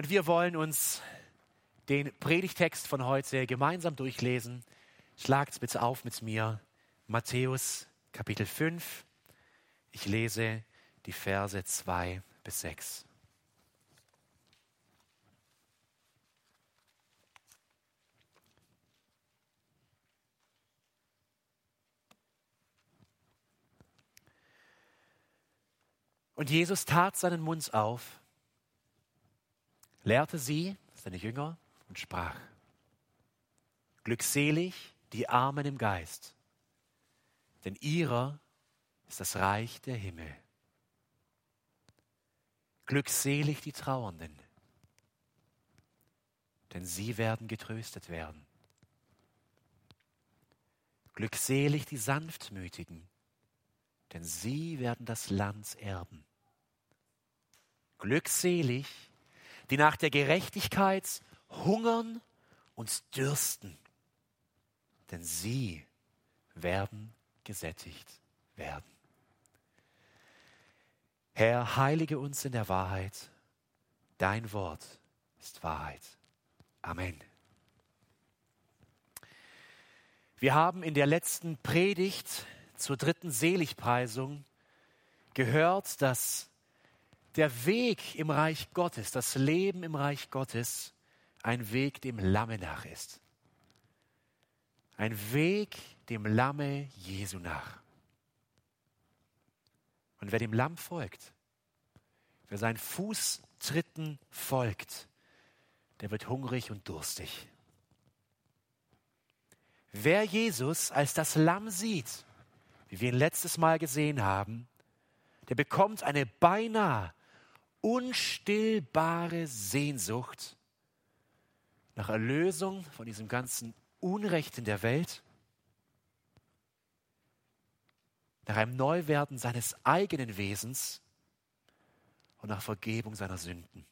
Und wir wollen uns den Predigtext von heute gemeinsam durchlesen. Schlagt bitte auf mit mir. Matthäus Kapitel 5. Ich lese die Verse 2 bis 6. Und Jesus tat seinen Mund auf, lehrte sie, seine Jünger, und sprach, Glückselig die Armen im Geist, denn ihrer ist das Reich der Himmel. Glückselig die Trauernden, denn sie werden getröstet werden. Glückselig die Sanftmütigen, denn sie werden das Land erben. Glückselig, die nach der Gerechtigkeit hungern und dürsten, denn sie werden gesättigt werden. Herr, heilige uns in der Wahrheit. Dein Wort ist Wahrheit. Amen. Wir haben in der letzten Predigt zur dritten Seligpreisung gehört, dass der Weg im Reich Gottes, das Leben im Reich Gottes, ein Weg dem Lamme nach ist. Ein Weg dem Lamme Jesu nach. Und wer dem Lamm folgt, wer seinen Fußtritten folgt, der wird hungrig und durstig. Wer Jesus als das Lamm sieht, wie wir ihn letztes Mal gesehen haben, der bekommt eine beinahe unstillbare Sehnsucht nach Erlösung von diesem ganzen Unrecht in der Welt, nach einem Neuwerden seines eigenen Wesens und nach Vergebung seiner Sünden.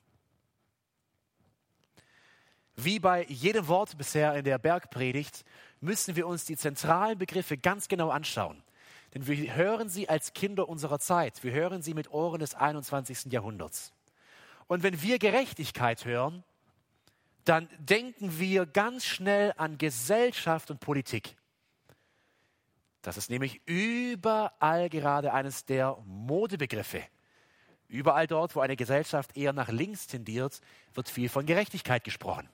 Wie bei jedem Wort bisher in der Bergpredigt müssen wir uns die zentralen Begriffe ganz genau anschauen. Denn wir hören sie als Kinder unserer Zeit. Wir hören sie mit Ohren des 21. Jahrhunderts. Und wenn wir Gerechtigkeit hören, dann denken wir ganz schnell an Gesellschaft und Politik. Das ist nämlich überall gerade eines der Modebegriffe. Überall dort, wo eine Gesellschaft eher nach links tendiert, wird viel von Gerechtigkeit gesprochen.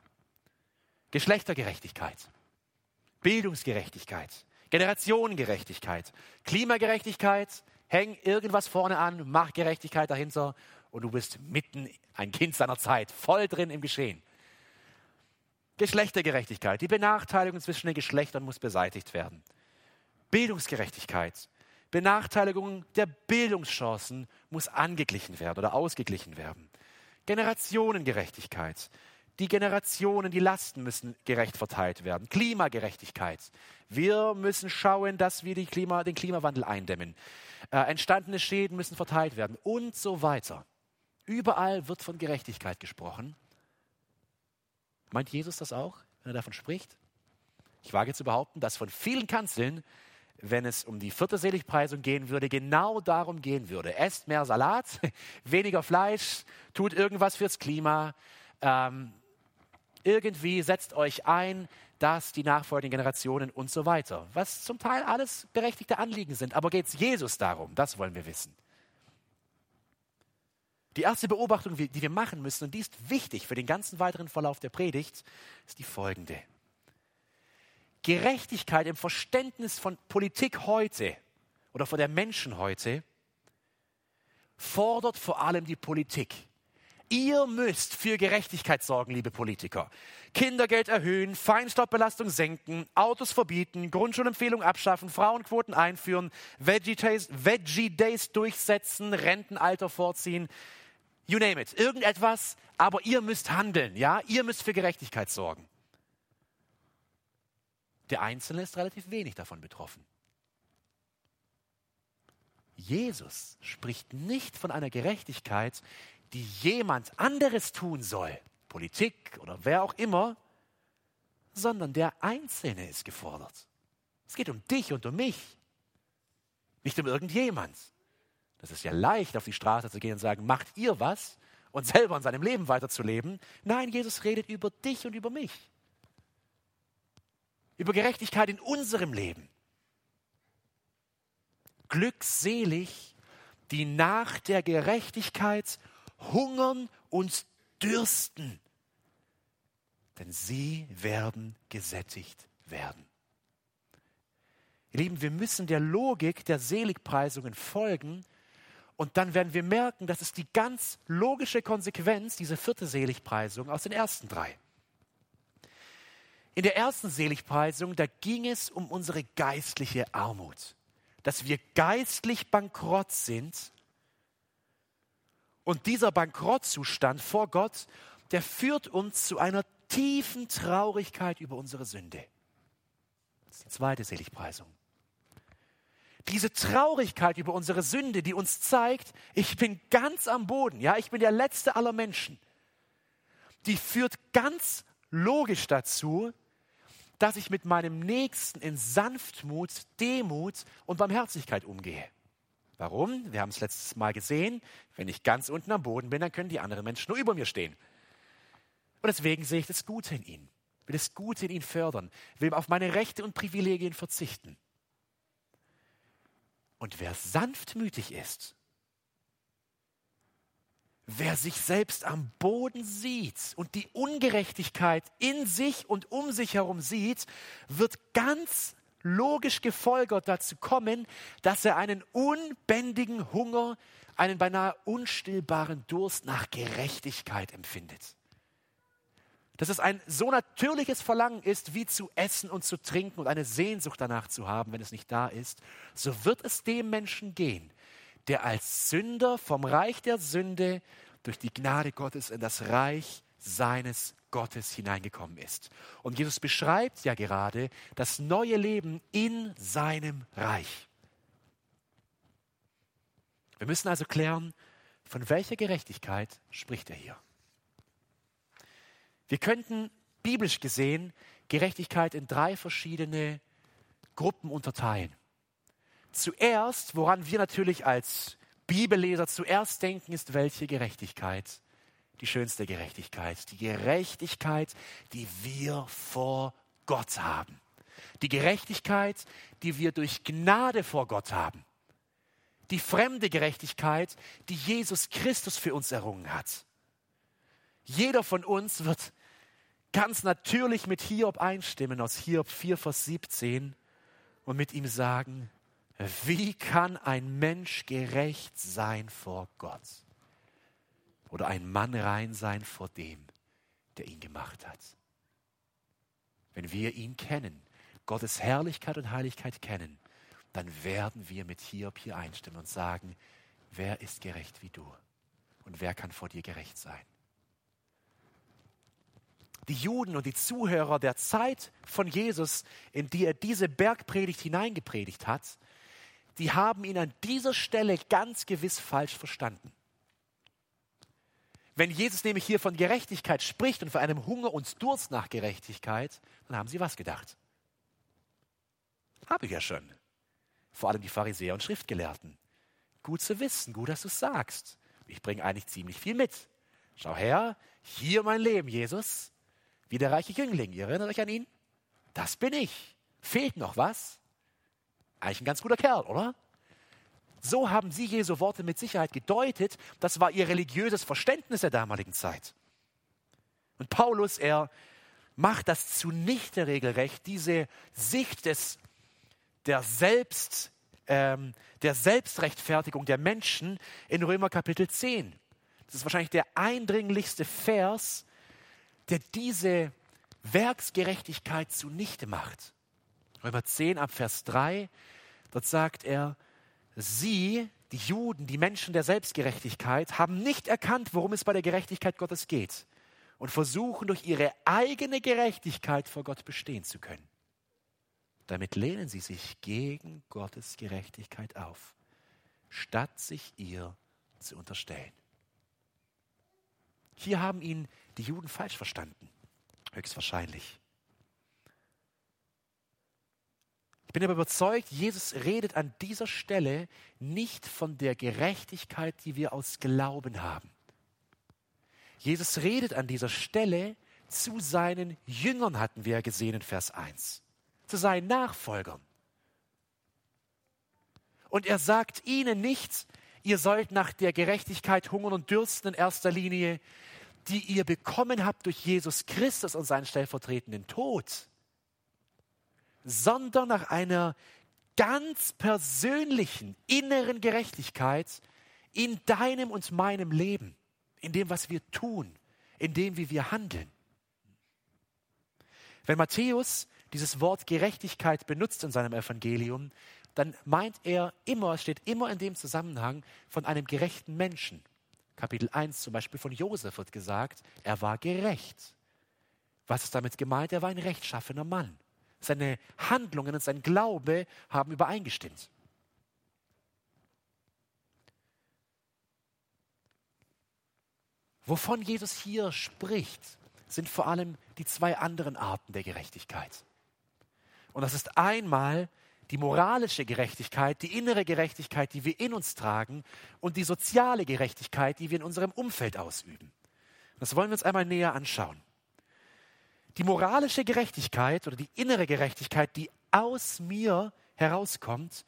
Geschlechtergerechtigkeit, Bildungsgerechtigkeit, Generationengerechtigkeit, Klimagerechtigkeit, häng irgendwas vorne an, mach Gerechtigkeit dahinter und du bist mitten ein Kind seiner Zeit, voll drin im Geschehen. Geschlechtergerechtigkeit, die Benachteiligung zwischen den Geschlechtern muss beseitigt werden. Bildungsgerechtigkeit, Benachteiligung der Bildungschancen muss angeglichen werden oder ausgeglichen werden. Generationengerechtigkeit, die Generationen, die Lasten müssen gerecht verteilt werden. Klimagerechtigkeit. Wir müssen schauen, dass wir Klima, den Klimawandel eindämmen. Äh, entstandene Schäden müssen verteilt werden und so weiter. Überall wird von Gerechtigkeit gesprochen. Meint Jesus das auch, wenn er davon spricht? Ich wage zu behaupten, dass von vielen Kanzeln, wenn es um die vierte Seligpreisung gehen würde, genau darum gehen würde. Esst mehr Salat, weniger Fleisch, tut irgendwas fürs Klima, ähm, irgendwie setzt euch ein, dass die nachfolgenden Generationen und so weiter. Was zum Teil alles berechtigte Anliegen sind. Aber geht es Jesus darum? Das wollen wir wissen. Die erste Beobachtung, die wir machen müssen, und die ist wichtig für den ganzen weiteren Verlauf der Predigt, ist die folgende. Gerechtigkeit im Verständnis von Politik heute oder von der Menschen heute fordert vor allem die Politik. Ihr müsst für Gerechtigkeit sorgen, liebe Politiker. Kindergeld erhöhen, Feinstaubbelastung senken, Autos verbieten, Grundschulempfehlung abschaffen, Frauenquoten einführen, Veggie Days, Veggie durchsetzen, Rentenalter vorziehen. You name it. Irgendetwas, aber ihr müsst handeln, ja? Ihr müsst für Gerechtigkeit sorgen. Der Einzelne ist relativ wenig davon betroffen. Jesus spricht nicht von einer Gerechtigkeit, die jemand anderes tun soll, Politik oder wer auch immer, sondern der Einzelne ist gefordert. Es geht um dich und um mich, nicht um irgendjemand. Das ist ja leicht, auf die Straße zu gehen und sagen, macht ihr was? und selber in seinem Leben weiterzuleben. Nein, Jesus redet über dich und über mich. Über Gerechtigkeit in unserem Leben. Glückselig, die nach der Gerechtigkeit hungern und dürsten, denn sie werden gesättigt werden. Ihr Lieben, wir müssen der Logik der Seligpreisungen folgen und dann werden wir merken, dass es die ganz logische Konsequenz, diese vierte Seligpreisung aus den ersten drei. In der ersten Seligpreisung, da ging es um unsere geistliche Armut, dass wir geistlich bankrott sind. Und dieser Bankrottzustand vor Gott, der führt uns zu einer tiefen Traurigkeit über unsere Sünde. Das ist die zweite Seligpreisung. Diese Traurigkeit über unsere Sünde, die uns zeigt, ich bin ganz am Boden, ja, ich bin der letzte aller Menschen, die führt ganz logisch dazu, dass ich mit meinem Nächsten in Sanftmut, Demut und Barmherzigkeit umgehe. Warum? Wir haben es letztes Mal gesehen, wenn ich ganz unten am Boden bin, dann können die anderen Menschen nur über mir stehen. Und deswegen sehe ich das Gute in ihnen, will das Gute in ihnen fördern, will auf meine Rechte und Privilegien verzichten. Und wer sanftmütig ist, wer sich selbst am Boden sieht und die Ungerechtigkeit in sich und um sich herum sieht, wird ganz logisch gefolgert dazu kommen, dass er einen unbändigen Hunger, einen beinahe unstillbaren Durst nach Gerechtigkeit empfindet. Dass es ein so natürliches Verlangen ist, wie zu essen und zu trinken und eine Sehnsucht danach zu haben, wenn es nicht da ist, so wird es dem Menschen gehen, der als Sünder vom Reich der Sünde durch die Gnade Gottes in das Reich seines Gottes hineingekommen ist. Und Jesus beschreibt ja gerade das neue Leben in seinem Reich. Wir müssen also klären, von welcher Gerechtigkeit spricht er hier. Wir könnten biblisch gesehen Gerechtigkeit in drei verschiedene Gruppen unterteilen. Zuerst, woran wir natürlich als Bibelleser zuerst denken, ist welche Gerechtigkeit? Die schönste Gerechtigkeit. Die Gerechtigkeit, die wir vor Gott haben. Die Gerechtigkeit, die wir durch Gnade vor Gott haben. Die fremde Gerechtigkeit, die Jesus Christus für uns errungen hat. Jeder von uns wird ganz natürlich mit Hiob einstimmen aus Hiob 4, Vers 17 und mit ihm sagen, wie kann ein Mensch gerecht sein vor Gott? Oder ein Mann rein sein vor dem, der ihn gemacht hat? Wenn wir ihn kennen, Gottes Herrlichkeit und Heiligkeit kennen, dann werden wir mit Hiob hier einstimmen und sagen, wer ist gerecht wie du? Und wer kann vor dir gerecht sein? die Juden und die Zuhörer der Zeit von Jesus, in die er diese Bergpredigt hineingepredigt hat, die haben ihn an dieser Stelle ganz gewiss falsch verstanden. Wenn Jesus nämlich hier von Gerechtigkeit spricht und von einem Hunger und Durst nach Gerechtigkeit, dann haben sie was gedacht? Habe ich ja schon. Vor allem die Pharisäer und Schriftgelehrten. Gut zu wissen, gut, dass du es sagst. Ich bringe eigentlich ziemlich viel mit. Schau her, hier mein Leben, Jesus. Wie der reiche Jüngling. Ihr erinnert euch an ihn? Das bin ich. Fehlt noch was? Eigentlich ein ganz guter Kerl, oder? So haben sie Jesu Worte mit Sicherheit gedeutet. Das war ihr religiöses Verständnis der damaligen Zeit. Und Paulus, er macht das zunichte regelrecht, diese Sicht des, der, Selbst, ähm, der Selbstrechtfertigung der Menschen in Römer Kapitel 10. Das ist wahrscheinlich der eindringlichste Vers der diese Werksgerechtigkeit zunichte macht. Römer 10 ab Vers 3, dort sagt er, sie, die Juden, die Menschen der Selbstgerechtigkeit, haben nicht erkannt, worum es bei der Gerechtigkeit Gottes geht und versuchen durch ihre eigene Gerechtigkeit vor Gott bestehen zu können. Damit lehnen sie sich gegen Gottes Gerechtigkeit auf, statt sich ihr zu unterstellen. Hier haben ihn die Juden falsch verstanden. Höchstwahrscheinlich. Ich bin aber überzeugt, Jesus redet an dieser Stelle nicht von der Gerechtigkeit, die wir aus Glauben haben. Jesus redet an dieser Stelle zu seinen Jüngern, hatten wir ja gesehen in Vers 1, zu seinen Nachfolgern. Und er sagt ihnen nicht, ihr sollt nach der Gerechtigkeit hungern und dürsten in erster Linie, die ihr bekommen habt durch Jesus Christus und seinen stellvertretenden Tod, sondern nach einer ganz persönlichen inneren Gerechtigkeit in deinem und meinem Leben, in dem, was wir tun, in dem, wie wir handeln. Wenn Matthäus dieses Wort Gerechtigkeit benutzt in seinem Evangelium, dann meint er immer, es steht immer in dem Zusammenhang von einem gerechten Menschen. Kapitel 1 zum Beispiel von Josef wird gesagt, er war gerecht. Was ist damit gemeint? Er war ein rechtschaffener Mann. Seine Handlungen und sein Glaube haben übereingestimmt. Wovon Jesus hier spricht, sind vor allem die zwei anderen Arten der Gerechtigkeit. Und das ist einmal die moralische Gerechtigkeit, die innere Gerechtigkeit, die wir in uns tragen und die soziale Gerechtigkeit, die wir in unserem Umfeld ausüben. Das wollen wir uns einmal näher anschauen. Die moralische Gerechtigkeit oder die innere Gerechtigkeit, die aus mir herauskommt,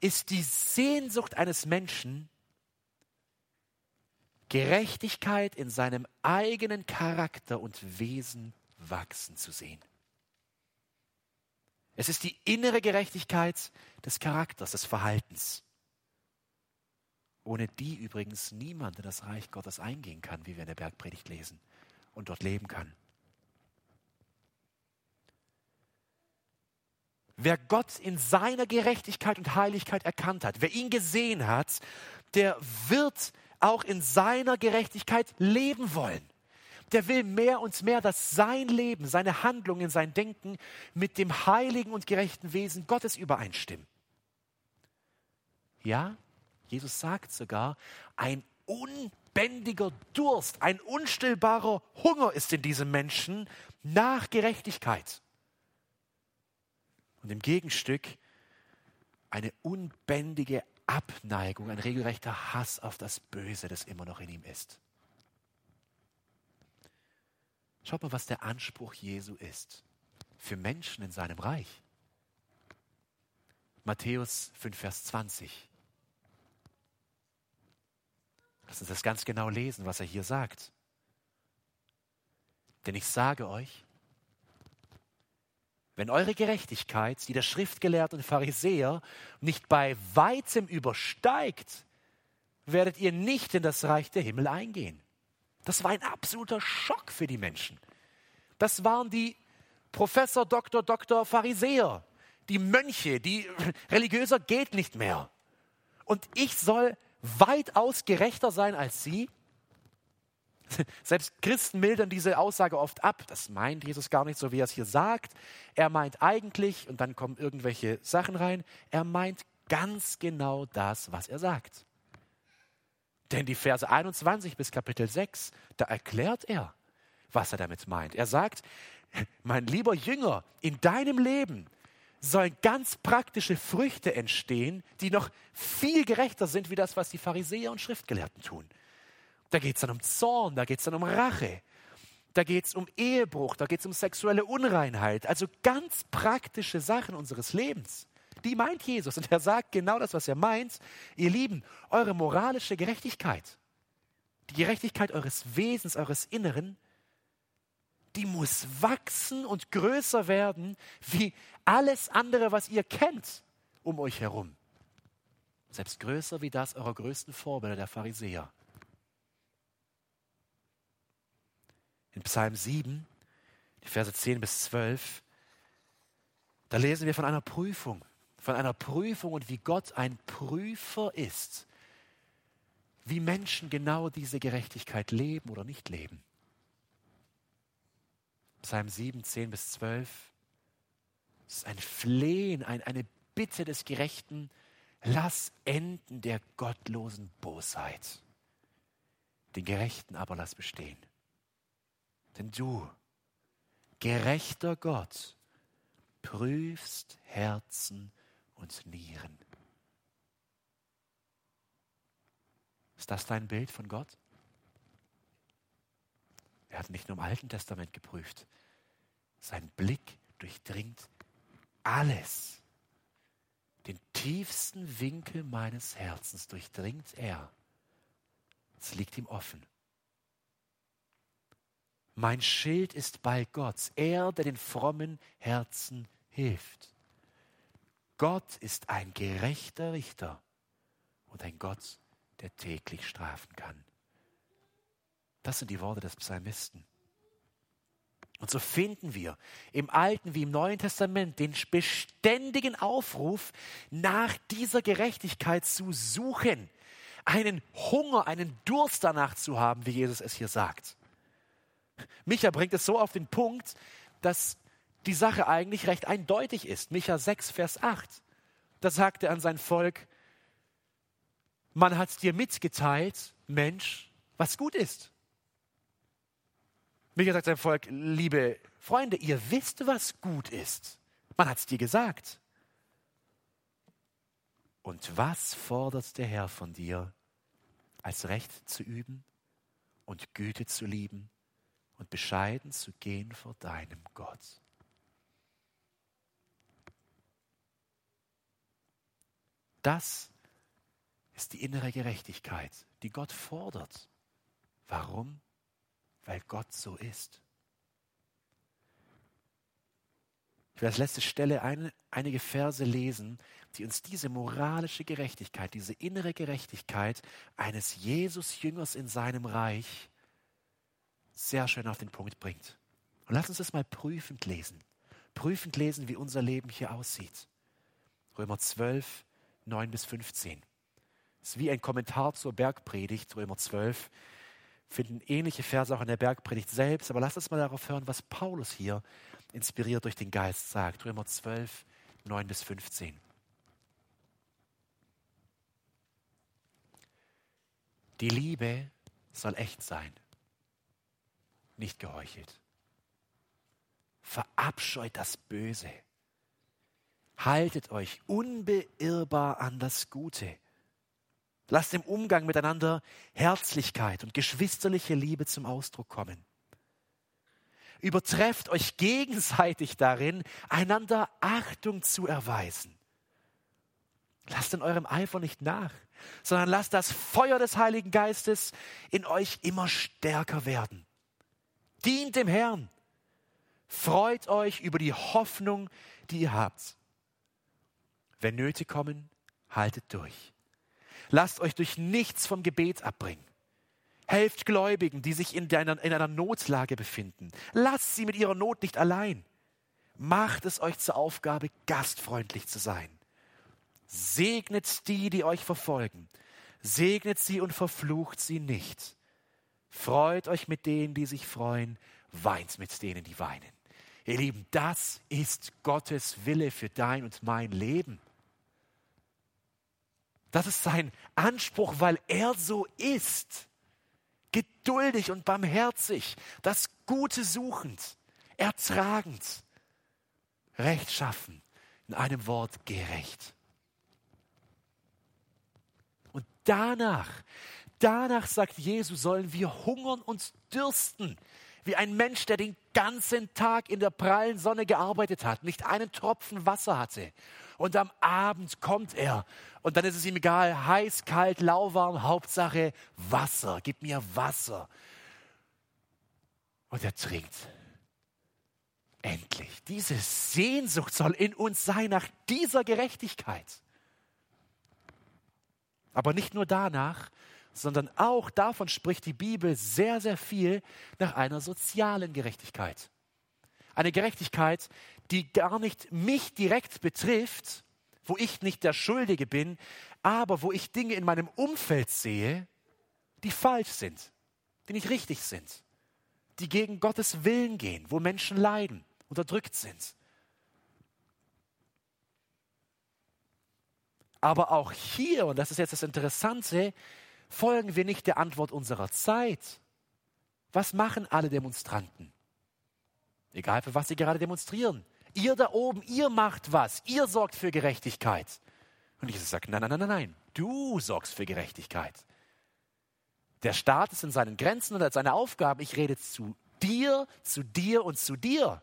ist die Sehnsucht eines Menschen, Gerechtigkeit in seinem eigenen Charakter und Wesen wachsen zu sehen. Es ist die innere Gerechtigkeit des Charakters, des Verhaltens, ohne die übrigens niemand in das Reich Gottes eingehen kann, wie wir in der Bergpredigt lesen, und dort leben kann. Wer Gott in seiner Gerechtigkeit und Heiligkeit erkannt hat, wer ihn gesehen hat, der wird auch in seiner Gerechtigkeit leben wollen. Der will mehr und mehr, dass sein Leben, seine Handlungen, sein Denken mit dem heiligen und gerechten Wesen Gottes übereinstimmen. Ja, Jesus sagt sogar, ein unbändiger Durst, ein unstillbarer Hunger ist in diesem Menschen nach Gerechtigkeit. Und im Gegenstück eine unbändige Abneigung, ein regelrechter Hass auf das Böse, das immer noch in ihm ist. Schaut mal, was der Anspruch Jesu ist für Menschen in seinem Reich. Matthäus 5, Vers 20. Lass uns das ganz genau lesen, was er hier sagt. Denn ich sage euch, wenn eure Gerechtigkeit, die der Schriftgelehrten und Pharisäer, nicht bei weitem übersteigt, werdet ihr nicht in das Reich der Himmel eingehen. Das war ein absoluter Schock für die Menschen. Das waren die Professor, Doktor, Doktor, Pharisäer, die Mönche, die religiöser geht nicht mehr. Und ich soll weitaus gerechter sein als sie? Selbst Christen mildern diese Aussage oft ab. Das meint Jesus gar nicht so, wie er es hier sagt. Er meint eigentlich, und dann kommen irgendwelche Sachen rein, er meint ganz genau das, was er sagt. Denn die Verse 21 bis Kapitel 6, da erklärt er, was er damit meint. Er sagt, mein lieber Jünger, in deinem Leben sollen ganz praktische Früchte entstehen, die noch viel gerechter sind wie das, was die Pharisäer und Schriftgelehrten tun. Da geht es dann um Zorn, da geht es dann um Rache, da geht es um Ehebruch, da geht es um sexuelle Unreinheit, also ganz praktische Sachen unseres Lebens. Die meint Jesus und er sagt genau das, was er meint. Ihr Lieben, eure moralische Gerechtigkeit, die Gerechtigkeit eures Wesens, eures Inneren, die muss wachsen und größer werden wie alles andere, was ihr kennt um euch herum. Selbst größer wie das eurer größten Vorbilder, der Pharisäer. In Psalm 7, die Verse 10 bis 12, da lesen wir von einer Prüfung, von einer Prüfung und wie Gott ein Prüfer ist, wie Menschen genau diese Gerechtigkeit leben oder nicht leben. Psalm 7, 10 bis 12. Es ist ein Flehen, ein, eine Bitte des Gerechten. Lass enden der gottlosen Bosheit. Den Gerechten aber lass bestehen. Denn du, gerechter Gott, prüfst Herzen und Nieren. Ist das dein Bild von Gott? Er hat nicht nur im Alten Testament geprüft. Sein Blick durchdringt alles. Den tiefsten Winkel meines Herzens durchdringt er. Es liegt ihm offen. Mein Schild ist bei Gott, er, der den frommen Herzen hilft. Gott ist ein gerechter Richter und ein Gott, der täglich strafen kann. Das sind die Worte des Psalmisten. Und so finden wir im Alten wie im Neuen Testament den beständigen Aufruf, nach dieser Gerechtigkeit zu suchen, einen Hunger, einen Durst danach zu haben, wie Jesus es hier sagt. Micha bringt es so auf den Punkt, dass die Sache eigentlich recht eindeutig ist. Micha 6, Vers 8. Da sagt er an sein Volk, man hat dir mitgeteilt, Mensch, was gut ist. Micha sagt seinem Volk, liebe Freunde, ihr wisst, was gut ist. Man hat es dir gesagt. Und was fordert der Herr von dir, als Recht zu üben und Güte zu lieben und bescheiden zu gehen vor deinem Gott? Das ist die innere Gerechtigkeit, die Gott fordert. Warum? Weil Gott so ist. Ich werde als letzte Stelle eine, einige Verse lesen, die uns diese moralische Gerechtigkeit, diese innere Gerechtigkeit eines Jesus-Jüngers in seinem Reich sehr schön auf den Punkt bringt. Und lass uns das mal prüfend lesen. Prüfend lesen, wie unser Leben hier aussieht. Römer 12, 9 bis 15. Das ist wie ein Kommentar zur Bergpredigt, Römer 12. Finden ähnliche Verse auch in der Bergpredigt selbst, aber lass uns mal darauf hören, was Paulus hier inspiriert durch den Geist sagt. Römer 12, 9 bis 15. Die Liebe soll echt sein, nicht geheuchelt. Verabscheut das Böse Haltet euch unbeirrbar an das Gute. Lasst im Umgang miteinander Herzlichkeit und geschwisterliche Liebe zum Ausdruck kommen. Übertrefft euch gegenseitig darin, einander Achtung zu erweisen. Lasst in eurem Eifer nicht nach, sondern lasst das Feuer des Heiligen Geistes in euch immer stärker werden. Dient dem Herrn. Freut euch über die Hoffnung, die ihr habt. Wenn Nöte kommen, haltet durch. Lasst euch durch nichts vom Gebet abbringen. Helft Gläubigen, die sich in einer, in einer Notlage befinden. Lasst sie mit ihrer Not nicht allein. Macht es euch zur Aufgabe, gastfreundlich zu sein. Segnet die, die euch verfolgen. Segnet sie und verflucht sie nicht. Freut euch mit denen, die sich freuen. Weint mit denen, die weinen. Ihr Lieben, das ist Gottes Wille für dein und mein Leben. Das ist sein Anspruch, weil er so ist. Geduldig und barmherzig, das Gute suchend, ertragend, rechtschaffen, in einem Wort gerecht. Und danach, danach sagt Jesus, sollen wir hungern und dürsten wie ein Mensch, der den ganzen Tag in der prallen Sonne gearbeitet hat, nicht einen Tropfen Wasser hatte. Und am Abend kommt er und dann ist es ihm egal, heiß, kalt, lauwarm, Hauptsache Wasser, gib mir Wasser. Und er trinkt. Endlich. Diese Sehnsucht soll in uns sein nach dieser Gerechtigkeit. Aber nicht nur danach, sondern auch davon spricht die Bibel sehr, sehr viel nach einer sozialen Gerechtigkeit. Eine Gerechtigkeit, die gar nicht mich direkt betrifft, wo ich nicht der Schuldige bin, aber wo ich Dinge in meinem Umfeld sehe, die falsch sind, die nicht richtig sind, die gegen Gottes Willen gehen, wo Menschen leiden, unterdrückt sind. Aber auch hier, und das ist jetzt das Interessante, folgen wir nicht der Antwort unserer Zeit. Was machen alle Demonstranten? Egal für was sie gerade demonstrieren. Ihr da oben, ihr macht was. Ihr sorgt für Gerechtigkeit. Und Jesus sagt, nein, nein, nein, nein. Du sorgst für Gerechtigkeit. Der Staat ist in seinen Grenzen und hat seine Aufgaben. Ich rede zu dir, zu dir und zu dir.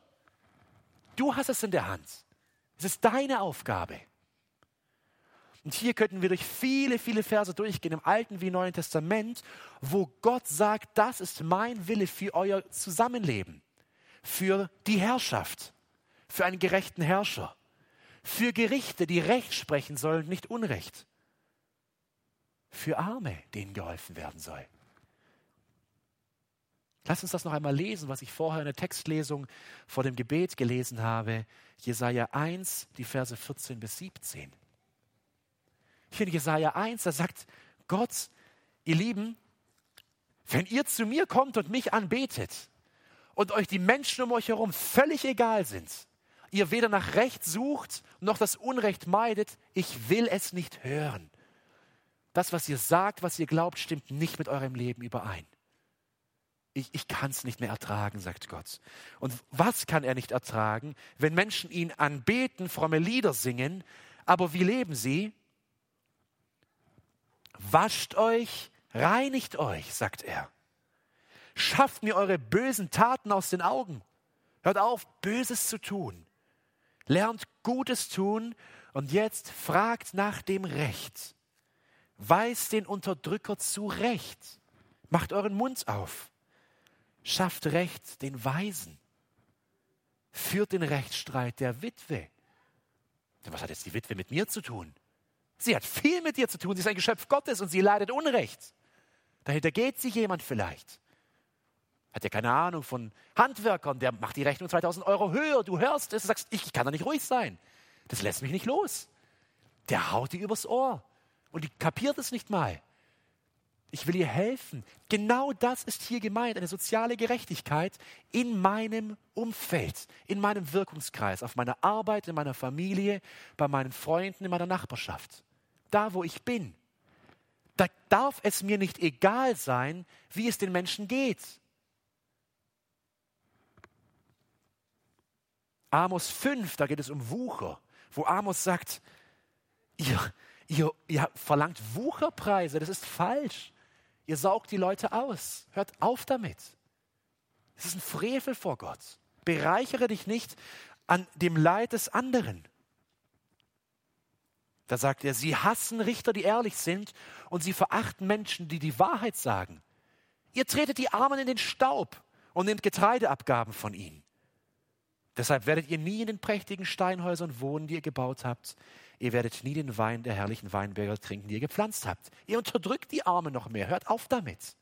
Du hast es in der Hand. Es ist deine Aufgabe. Und hier könnten wir durch viele, viele Verse durchgehen, im Alten wie im Neuen Testament, wo Gott sagt, das ist mein Wille für euer Zusammenleben, für die Herrschaft, für einen gerechten Herrscher, für Gerichte, die Recht sprechen sollen, nicht Unrecht, für Arme, denen geholfen werden soll. Lass uns das noch einmal lesen, was ich vorher in der Textlesung vor dem Gebet gelesen habe. Jesaja 1, die Verse 14 bis 17. Hier in Jesaja 1, da sagt Gott, ihr Lieben, wenn ihr zu mir kommt und mich anbetet und euch die Menschen um euch herum völlig egal sind, ihr weder nach Recht sucht noch das Unrecht meidet, ich will es nicht hören. Das, was ihr sagt, was ihr glaubt, stimmt nicht mit eurem Leben überein. Ich, ich kann es nicht mehr ertragen, sagt Gott. Und was kann er nicht ertragen, wenn Menschen ihn anbeten, fromme Lieder singen, aber wie leben sie? Wascht euch, reinigt euch, sagt er. Schafft mir eure bösen Taten aus den Augen. Hört auf, Böses zu tun. Lernt Gutes tun und jetzt fragt nach dem Recht. Weist den Unterdrücker zurecht. Macht euren Mund auf. Schafft Recht den Weisen. Führt den Rechtsstreit der Witwe. Was hat jetzt die Witwe mit mir zu tun? Sie hat viel mit dir zu tun. Sie ist ein Geschöpf Gottes und sie leidet Unrecht. Dahinter geht sich jemand vielleicht. Hat ja keine Ahnung von Handwerkern, der macht die Rechnung 2000 Euro höher. Du hörst es und sagst, ich kann da nicht ruhig sein. Das lässt mich nicht los. Der haut dir übers Ohr und die kapiert es nicht mal. Ich will ihr helfen. Genau das ist hier gemeint, eine soziale Gerechtigkeit in meinem Umfeld, in meinem Wirkungskreis, auf meiner Arbeit, in meiner Familie, bei meinen Freunden, in meiner Nachbarschaft da, wo ich bin. Da darf es mir nicht egal sein, wie es den Menschen geht. Amos 5, da geht es um Wucher, wo Amos sagt, ihr, ihr, ihr verlangt Wucherpreise, das ist falsch. Ihr saugt die Leute aus. Hört auf damit. Es ist ein Frevel vor Gott. Bereichere dich nicht an dem Leid des anderen. Da sagt er, sie hassen Richter, die ehrlich sind, und sie verachten Menschen, die die Wahrheit sagen. Ihr tretet die Armen in den Staub und nehmt Getreideabgaben von ihnen. Deshalb werdet ihr nie in den prächtigen Steinhäusern wohnen, die ihr gebaut habt. Ihr werdet nie den Wein der herrlichen Weinberger trinken, die ihr gepflanzt habt. Ihr unterdrückt die Armen noch mehr. Hört auf damit.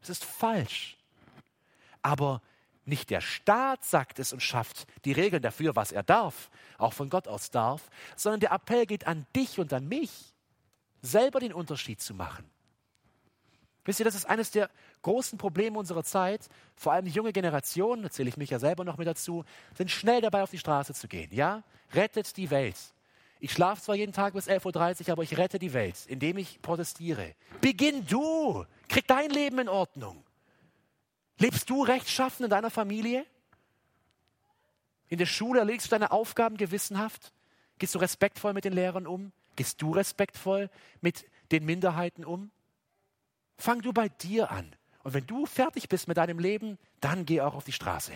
Das ist falsch. Aber nicht der Staat sagt es und schafft die Regeln dafür, was er darf, auch von Gott aus darf, sondern der Appell geht an dich und an mich, selber den Unterschied zu machen. Wisst ihr, das ist eines der großen Probleme unserer Zeit. Vor allem die junge Generation, da zähle ich mich ja selber noch mit dazu, sind schnell dabei, auf die Straße zu gehen. Ja, rettet die Welt. Ich schlafe zwar jeden Tag bis 11.30 Uhr, aber ich rette die Welt, indem ich protestiere. Beginn du, krieg dein Leben in Ordnung. Lebst du rechtschaffen in deiner Familie? In der Schule erlegst du deine Aufgaben gewissenhaft? Gehst du respektvoll mit den Lehrern um? Gehst du respektvoll mit den Minderheiten um? Fang du bei dir an. Und wenn du fertig bist mit deinem Leben, dann geh auch auf die Straße.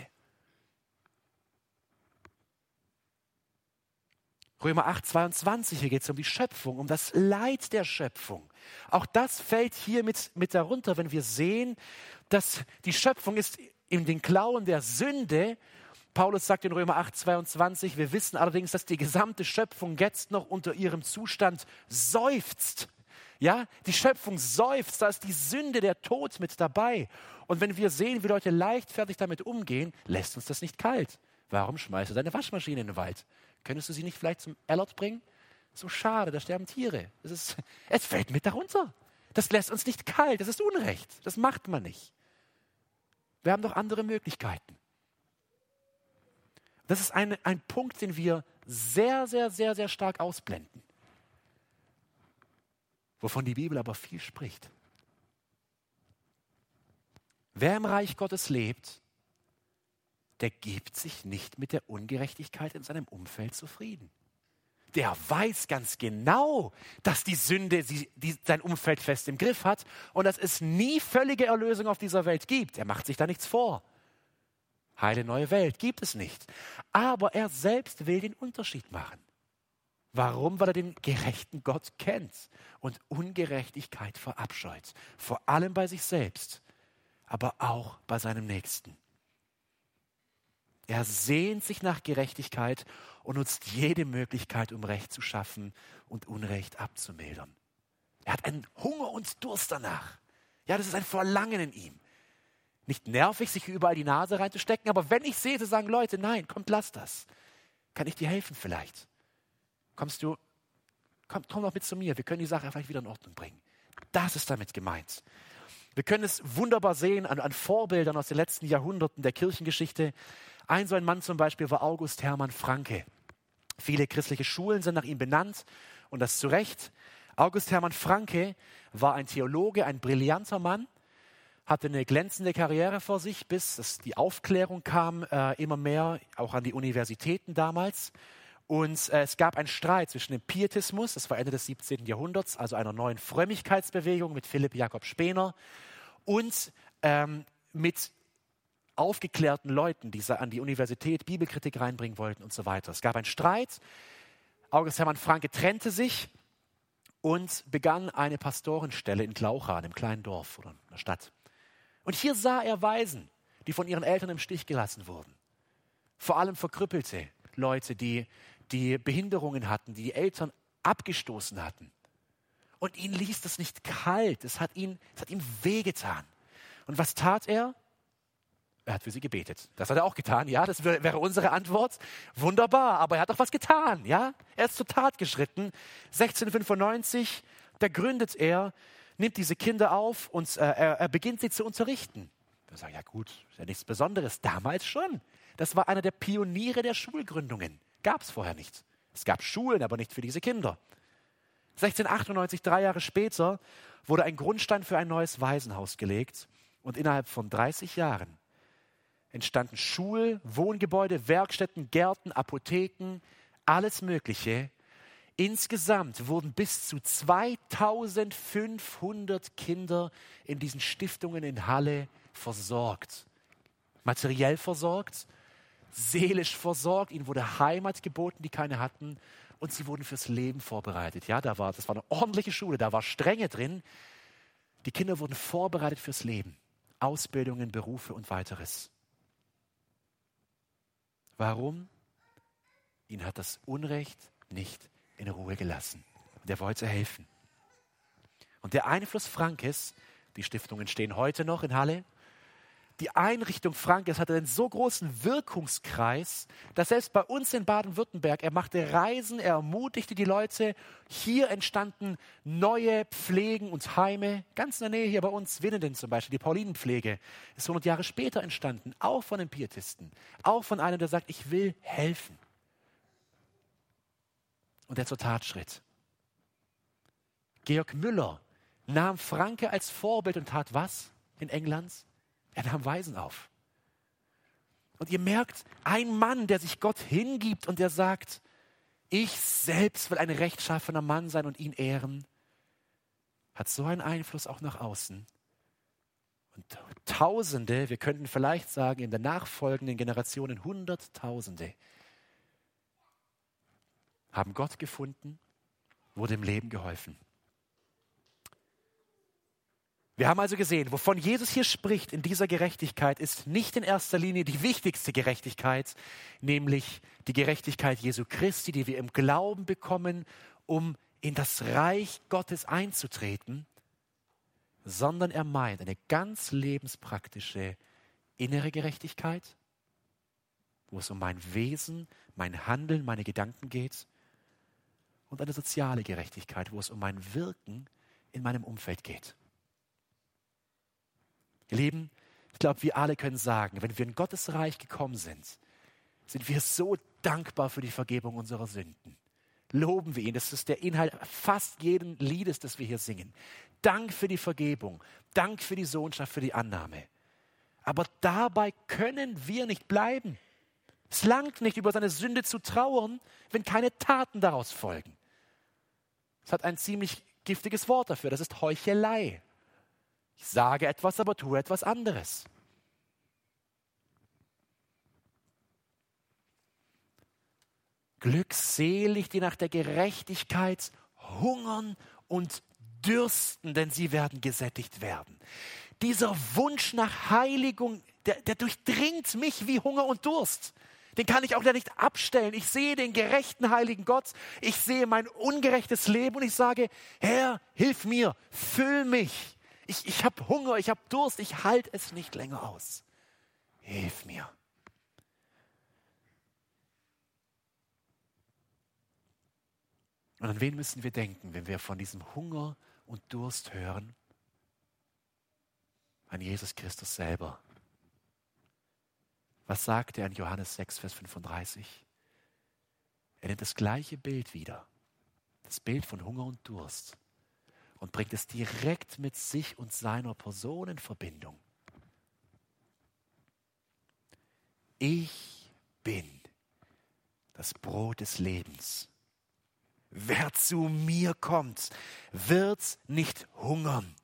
Römer 8, 22, hier geht es um die Schöpfung, um das Leid der Schöpfung. Auch das fällt hier mit, mit darunter, wenn wir sehen, dass die Schöpfung ist in den Klauen der Sünde. Paulus sagt in Römer 8, 22, wir wissen allerdings, dass die gesamte Schöpfung jetzt noch unter ihrem Zustand seufzt. Ja, die Schöpfung seufzt, da ist die Sünde, der Tod mit dabei. Und wenn wir sehen, wie Leute leichtfertig damit umgehen, lässt uns das nicht kalt. Warum schmeißt du deine Waschmaschine in den Wald? Könntest du sie nicht vielleicht zum Ellert bringen? So schade, da sterben Tiere. Es, ist, es fällt mit darunter. Das lässt uns nicht kalt, das ist Unrecht. Das macht man nicht. Wir haben doch andere Möglichkeiten. Das ist ein, ein Punkt, den wir sehr, sehr, sehr, sehr stark ausblenden. Wovon die Bibel aber viel spricht. Wer im Reich Gottes lebt, der gibt sich nicht mit der Ungerechtigkeit in seinem Umfeld zufrieden. der weiß ganz genau, dass die Sünde sie, die, sein Umfeld fest im Griff hat und dass es nie völlige Erlösung auf dieser Welt gibt. Er macht sich da nichts vor. Heile neue Welt gibt es nicht. Aber er selbst will den Unterschied machen. Warum? Weil er den gerechten Gott kennt und Ungerechtigkeit verabscheut. Vor allem bei sich selbst, aber auch bei seinem Nächsten. Er sehnt sich nach Gerechtigkeit und nutzt jede Möglichkeit, um Recht zu schaffen und Unrecht abzumildern. Er hat einen Hunger und Durst danach. Ja, das ist ein Verlangen in ihm. Nicht nervig, sich überall die Nase reinzustecken, aber wenn ich sehe, zu sagen, Leute, nein, kommt, lass das. Kann ich dir helfen vielleicht? Kommst du, komm, komm doch mit zu mir, wir können die Sache vielleicht wieder in Ordnung bringen. Das ist damit gemeint. Wir können es wunderbar sehen an, an Vorbildern aus den letzten Jahrhunderten der Kirchengeschichte. Ein so ein Mann zum Beispiel war August Hermann Franke. Viele christliche Schulen sind nach ihm benannt und das zu Recht. August Hermann Franke war ein Theologe, ein brillanter Mann, hatte eine glänzende Karriere vor sich, bis die Aufklärung kam, äh, immer mehr, auch an die Universitäten damals. Und äh, es gab einen Streit zwischen dem Pietismus, das war Ende des 17. Jahrhunderts, also einer neuen Frömmigkeitsbewegung mit Philipp Jakob Spener, und ähm, mit aufgeklärten Leuten, die an die Universität Bibelkritik reinbringen wollten und so weiter. Es gab einen Streit. August Hermann Franke trennte sich und begann eine Pastorenstelle in Glaucha, einem kleinen Dorf oder einer Stadt. Und hier sah er Waisen, die von ihren Eltern im Stich gelassen wurden. Vor allem verkrüppelte Leute, die, die Behinderungen hatten, die die Eltern abgestoßen hatten. Und ihn ließ das nicht kalt, es hat, ihn, es hat ihm wehgetan. Und was tat er? Er hat für sie gebetet. Das hat er auch getan, ja, das wäre unsere Antwort. Wunderbar, aber er hat doch was getan, ja. Er ist zur Tat geschritten. 1695, da gründet er, nimmt diese Kinder auf und äh, er, er, beginnt sie zu unterrichten. Wir sagen, ja gut, ist ja nichts Besonderes. Damals schon. Das war einer der Pioniere der Schulgründungen. Gab es vorher nicht. Es gab Schulen, aber nicht für diese Kinder. 1698, drei Jahre später, wurde ein Grundstein für ein neues Waisenhaus gelegt und innerhalb von 30 Jahren entstanden Schul-, Wohngebäude, Werkstätten, Gärten, Apotheken, alles Mögliche. Insgesamt wurden bis zu 2500 Kinder in diesen Stiftungen in Halle versorgt. Materiell versorgt, seelisch versorgt, ihnen wurde Heimat geboten, die keine hatten, und sie wurden fürs Leben vorbereitet. Ja, da war, das war eine ordentliche Schule, da war Strenge drin. Die Kinder wurden vorbereitet fürs Leben. Ausbildungen, Berufe und weiteres. Warum? Ihn hat das Unrecht nicht in Ruhe gelassen. Der wollte helfen. Und der Einfluss Frankes, die Stiftungen stehen heute noch in Halle, die Einrichtung Frankes hatte einen so großen Wirkungskreis, dass selbst bei uns in Baden-Württemberg, er machte Reisen, er ermutigte die Leute. Hier entstanden neue Pflegen und Heime, ganz in der Nähe hier bei uns, Winnenden zum Beispiel, die Paulinenpflege, ist 100 Jahre später entstanden, auch von den Pietisten, auch von einem, der sagt, ich will helfen. Und der zur Tat schritt. Georg Müller nahm Franke als Vorbild und tat was in England? Er nahm Weisen auf. Und ihr merkt, ein Mann, der sich Gott hingibt und der sagt, ich selbst will ein rechtschaffener Mann sein und ihn ehren, hat so einen Einfluss auch nach außen. Und Tausende, wir könnten vielleicht sagen, in der nachfolgenden Generationen Hunderttausende, haben Gott gefunden, wurde im Leben geholfen. Wir haben also gesehen, wovon Jesus hier spricht in dieser Gerechtigkeit, ist nicht in erster Linie die wichtigste Gerechtigkeit, nämlich die Gerechtigkeit Jesu Christi, die wir im Glauben bekommen, um in das Reich Gottes einzutreten, sondern er meint eine ganz lebenspraktische innere Gerechtigkeit, wo es um mein Wesen, mein Handeln, meine Gedanken geht, und eine soziale Gerechtigkeit, wo es um mein Wirken in meinem Umfeld geht. Ihr Lieben, ich glaube, wir alle können sagen, wenn wir in Gottes Reich gekommen sind, sind wir so dankbar für die Vergebung unserer Sünden. Loben wir ihn. Das ist der Inhalt fast jeden Liedes, das wir hier singen. Dank für die Vergebung. Dank für die Sohnschaft, für die Annahme. Aber dabei können wir nicht bleiben. Es langt nicht, über seine Sünde zu trauern, wenn keine Taten daraus folgen. Es hat ein ziemlich giftiges Wort dafür, das ist Heuchelei. Ich sage etwas, aber tue etwas anderes. Glückselig, die nach der Gerechtigkeit hungern und dürsten, denn sie werden gesättigt werden. Dieser Wunsch nach Heiligung, der, der durchdringt mich wie Hunger und Durst. Den kann ich auch nicht abstellen. Ich sehe den gerechten heiligen Gott. Ich sehe mein ungerechtes Leben und ich sage, Herr, hilf mir, füll mich. Ich, ich habe Hunger, ich habe Durst, ich halte es nicht länger aus. Hilf mir. Und an wen müssen wir denken, wenn wir von diesem Hunger und Durst hören? An Jesus Christus selber. Was sagt er in Johannes 6, Vers 35? Er nimmt das gleiche Bild wieder, das Bild von Hunger und Durst, und bringt es direkt mit sich und seiner Person in Verbindung. Ich bin das Brot des Lebens. Wer zu mir kommt, wird nicht hungern.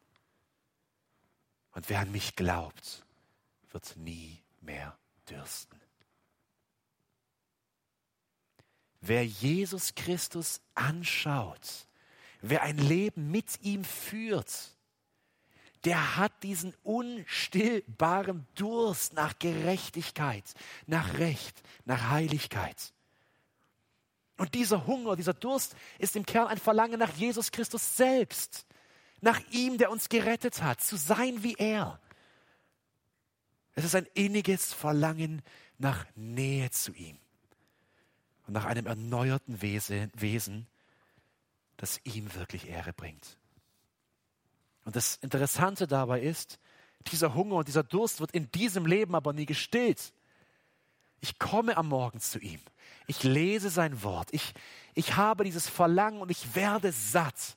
Und wer an mich glaubt, wird nie mehr dürsten. Wer Jesus Christus anschaut, wer ein Leben mit ihm führt, der hat diesen unstillbaren Durst nach Gerechtigkeit, nach Recht, nach Heiligkeit. Und dieser Hunger, dieser Durst ist im Kern ein Verlangen nach Jesus Christus selbst, nach ihm, der uns gerettet hat, zu sein wie er. Es ist ein inniges Verlangen nach Nähe zu ihm und nach einem erneuerten Wesen, das ihm wirklich Ehre bringt. Und das Interessante dabei ist, dieser Hunger und dieser Durst wird in diesem Leben aber nie gestillt. Ich komme am Morgen zu ihm. Ich lese sein Wort. Ich, ich habe dieses Verlangen und ich werde satt.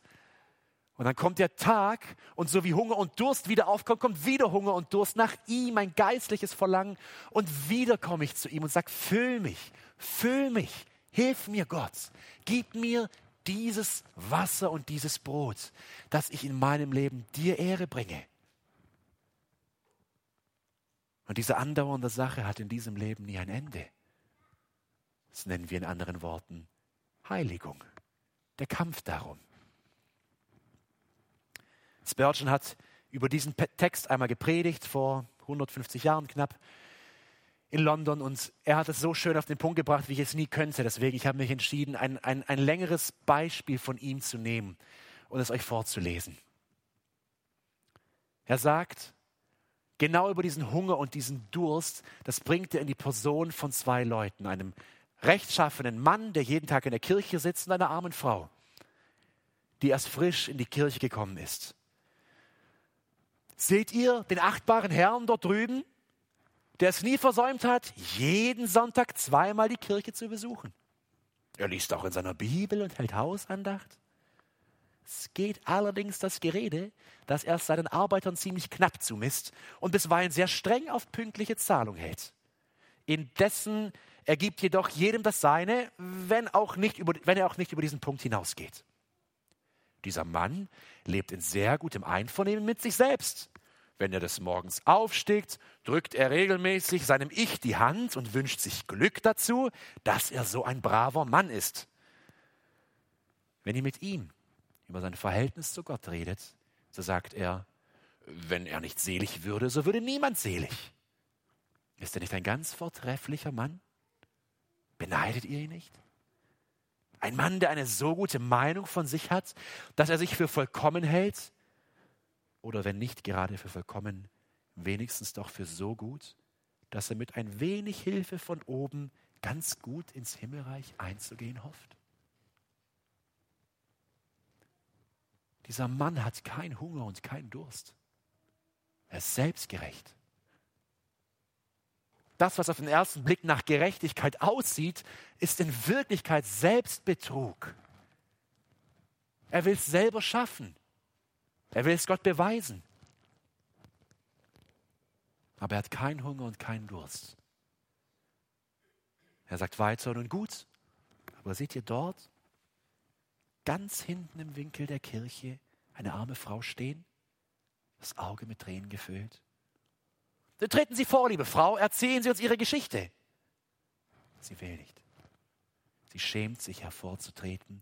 Und dann kommt der Tag und so wie Hunger und Durst wieder aufkommt, kommt wieder Hunger und Durst nach ihm, ein geistliches Verlangen. Und wieder komme ich zu ihm und sage, füll mich, füll mich, hilf mir Gott, gib mir dieses Wasser und dieses Brot, dass ich in meinem Leben dir Ehre bringe. Und diese andauernde Sache hat in diesem Leben nie ein Ende. Das nennen wir in anderen Worten Heiligung. Der Kampf darum. Spurgeon hat über diesen Text einmal gepredigt, vor 150 Jahren knapp, in London. Und er hat es so schön auf den Punkt gebracht, wie ich es nie könnte. Deswegen, ich habe mich entschieden, ein, ein, ein längeres Beispiel von ihm zu nehmen und es euch vorzulesen. Er sagt, genau über diesen Hunger und diesen Durst, das bringt er in die Person von zwei Leuten, einem rechtschaffenen Mann, der jeden Tag in der Kirche sitzt, und einer armen Frau, die erst frisch in die Kirche gekommen ist. Seht ihr den achtbaren Herrn dort drüben, der es nie versäumt hat, jeden Sonntag zweimal die Kirche zu besuchen? Er liest auch in seiner Bibel und hält Hausandacht. Es geht allerdings das Gerede, dass er es seinen Arbeitern ziemlich knapp zumisst und bisweilen sehr streng auf pünktliche Zahlung hält. Indessen er gibt jedoch jedem das Seine, wenn, auch nicht über, wenn er auch nicht über diesen Punkt hinausgeht. Dieser Mann lebt in sehr gutem Einvernehmen mit sich selbst. Wenn er des Morgens aufsteht, drückt er regelmäßig seinem Ich die Hand und wünscht sich Glück dazu, dass er so ein braver Mann ist. Wenn ihr mit ihm über sein Verhältnis zu Gott redet, so sagt er, wenn er nicht selig würde, so würde niemand selig. Ist er nicht ein ganz vortrefflicher Mann? Beneidet ihr ihn nicht? Ein Mann, der eine so gute Meinung von sich hat, dass er sich für vollkommen hält? Oder wenn nicht gerade für vollkommen, wenigstens doch für so gut, dass er mit ein wenig Hilfe von oben ganz gut ins Himmelreich einzugehen hofft? Dieser Mann hat keinen Hunger und keinen Durst. Er ist selbstgerecht das, was auf den ersten Blick nach Gerechtigkeit aussieht, ist in Wirklichkeit Selbstbetrug. Er will es selber schaffen. Er will es Gott beweisen. Aber er hat keinen Hunger und keinen Durst. Er sagt weiter, nun gut, aber seht ihr dort, ganz hinten im Winkel der Kirche, eine arme Frau stehen, das Auge mit Tränen gefüllt? Dann treten Sie vor, liebe Frau, erzählen Sie uns Ihre Geschichte. Sie will nicht. Sie schämt sich hervorzutreten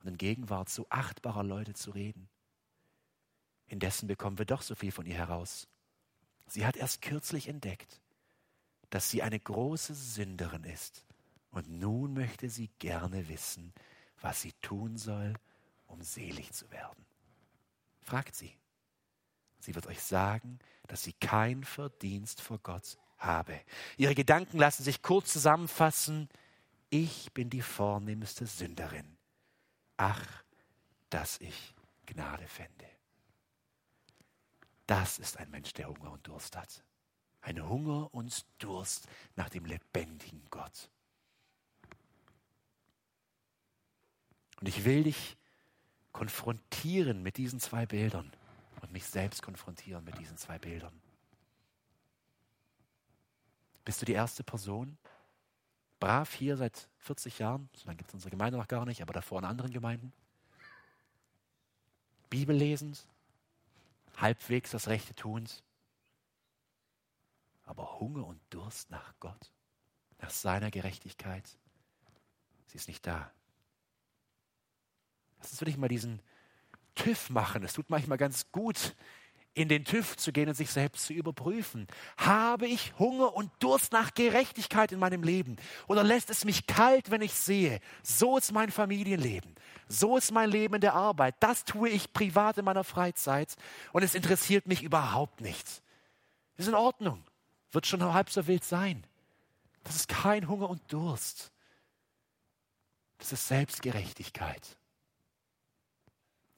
und in Gegenwart so achtbarer Leute zu reden. Indessen bekommen wir doch so viel von ihr heraus. Sie hat erst kürzlich entdeckt, dass sie eine große Sünderin ist. Und nun möchte sie gerne wissen, was sie tun soll, um selig zu werden. Fragt sie. Sie wird euch sagen, dass sie kein Verdienst vor Gott habe. Ihre Gedanken lassen sich kurz zusammenfassen. Ich bin die vornehmste Sünderin. Ach, dass ich Gnade fände. Das ist ein Mensch, der Hunger und Durst hat. Ein Hunger und Durst nach dem lebendigen Gott. Und ich will dich konfrontieren mit diesen zwei Bildern und mich selbst konfrontieren mit diesen zwei Bildern. Bist du die erste Person? Brav hier seit 40 Jahren, so lange gibt es unsere Gemeinde noch gar nicht, aber davor in anderen Gemeinden. Bibel lesend, halbwegs das Rechte tuns, aber Hunger und Durst nach Gott, nach seiner Gerechtigkeit, sie ist nicht da. Lass uns wirklich mal diesen TÜV machen. Es tut manchmal ganz gut, in den TÜV zu gehen und sich selbst zu überprüfen. Habe ich Hunger und Durst nach Gerechtigkeit in meinem Leben? Oder lässt es mich kalt, wenn ich sehe, so ist mein Familienleben, so ist mein Leben in der Arbeit, das tue ich privat in meiner Freizeit und es interessiert mich überhaupt nichts. Ist in Ordnung, wird schon halb so wild sein. Das ist kein Hunger und Durst. Das ist Selbstgerechtigkeit.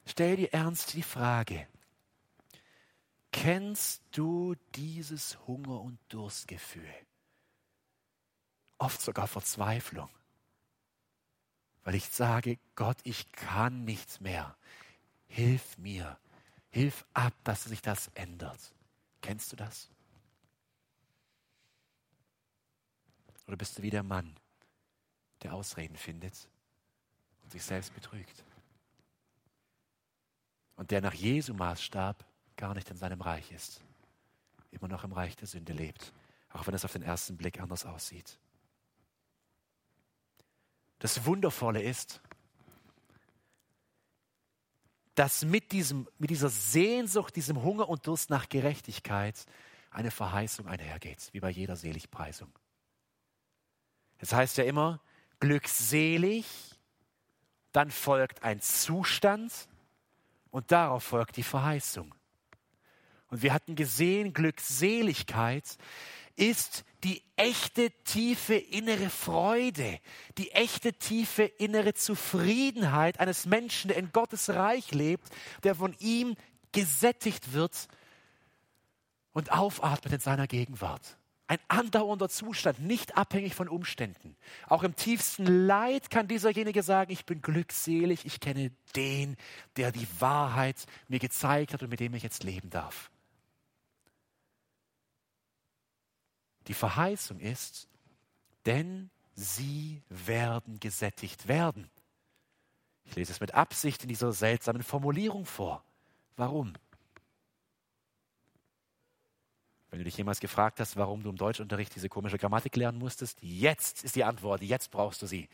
Stell dir ernst die Frage, Kennst du dieses Hunger- und Durstgefühl? Oft sogar Verzweiflung. Weil ich sage, Gott, ich kann nichts mehr. Hilf mir. Hilf ab, dass sich das ändert. Kennst du das? Oder bist du wie der Mann, der Ausreden findet und sich selbst betrügt? Und der nach Jesu Maßstab gar nicht in seinem Reich ist, immer noch im Reich der Sünde lebt, auch wenn es auf den ersten Blick anders aussieht. Das Wundervolle ist, dass mit, diesem, mit dieser Sehnsucht, diesem Hunger und Durst nach Gerechtigkeit eine Verheißung einhergeht, wie bei jeder Seligpreisung. Es heißt ja immer, glückselig, dann folgt ein Zustand und darauf folgt die Verheißung. Und wir hatten gesehen, Glückseligkeit ist die echte tiefe innere Freude, die echte tiefe innere Zufriedenheit eines Menschen, der in Gottes Reich lebt, der von ihm gesättigt wird und aufatmet in seiner Gegenwart. Ein andauernder Zustand, nicht abhängig von Umständen. Auch im tiefsten Leid kann dieserjenige sagen, ich bin glückselig, ich kenne den, der die Wahrheit mir gezeigt hat und mit dem ich jetzt leben darf. Die Verheißung ist, denn sie werden gesättigt werden. Ich lese es mit Absicht in dieser seltsamen Formulierung vor. Warum? Wenn du dich jemals gefragt hast, warum du im Deutschunterricht diese komische Grammatik lernen musstest, jetzt ist die Antwort, jetzt brauchst du sie.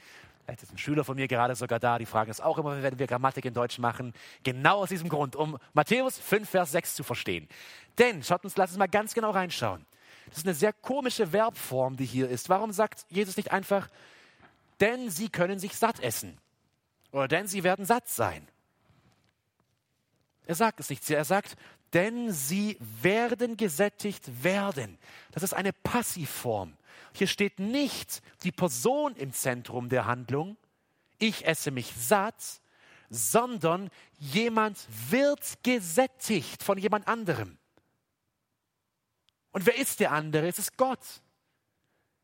Vielleicht ist ein Schüler von mir gerade sogar da, die fragen es auch immer, wenn wir Grammatik in Deutsch machen. Genau aus diesem Grund, um Matthäus 5, Vers 6 zu verstehen. Denn, schaut uns, lass uns mal ganz genau reinschauen. Das ist eine sehr komische Verbform, die hier ist. Warum sagt Jesus nicht einfach, denn sie können sich satt essen oder denn sie werden satt sein? Er sagt es nicht. Er sagt, denn sie werden gesättigt werden. Das ist eine Passivform. Hier steht nicht die Person im Zentrum der Handlung, ich esse mich satt, sondern jemand wird gesättigt von jemand anderem. Und wer ist der andere? Es ist Gott.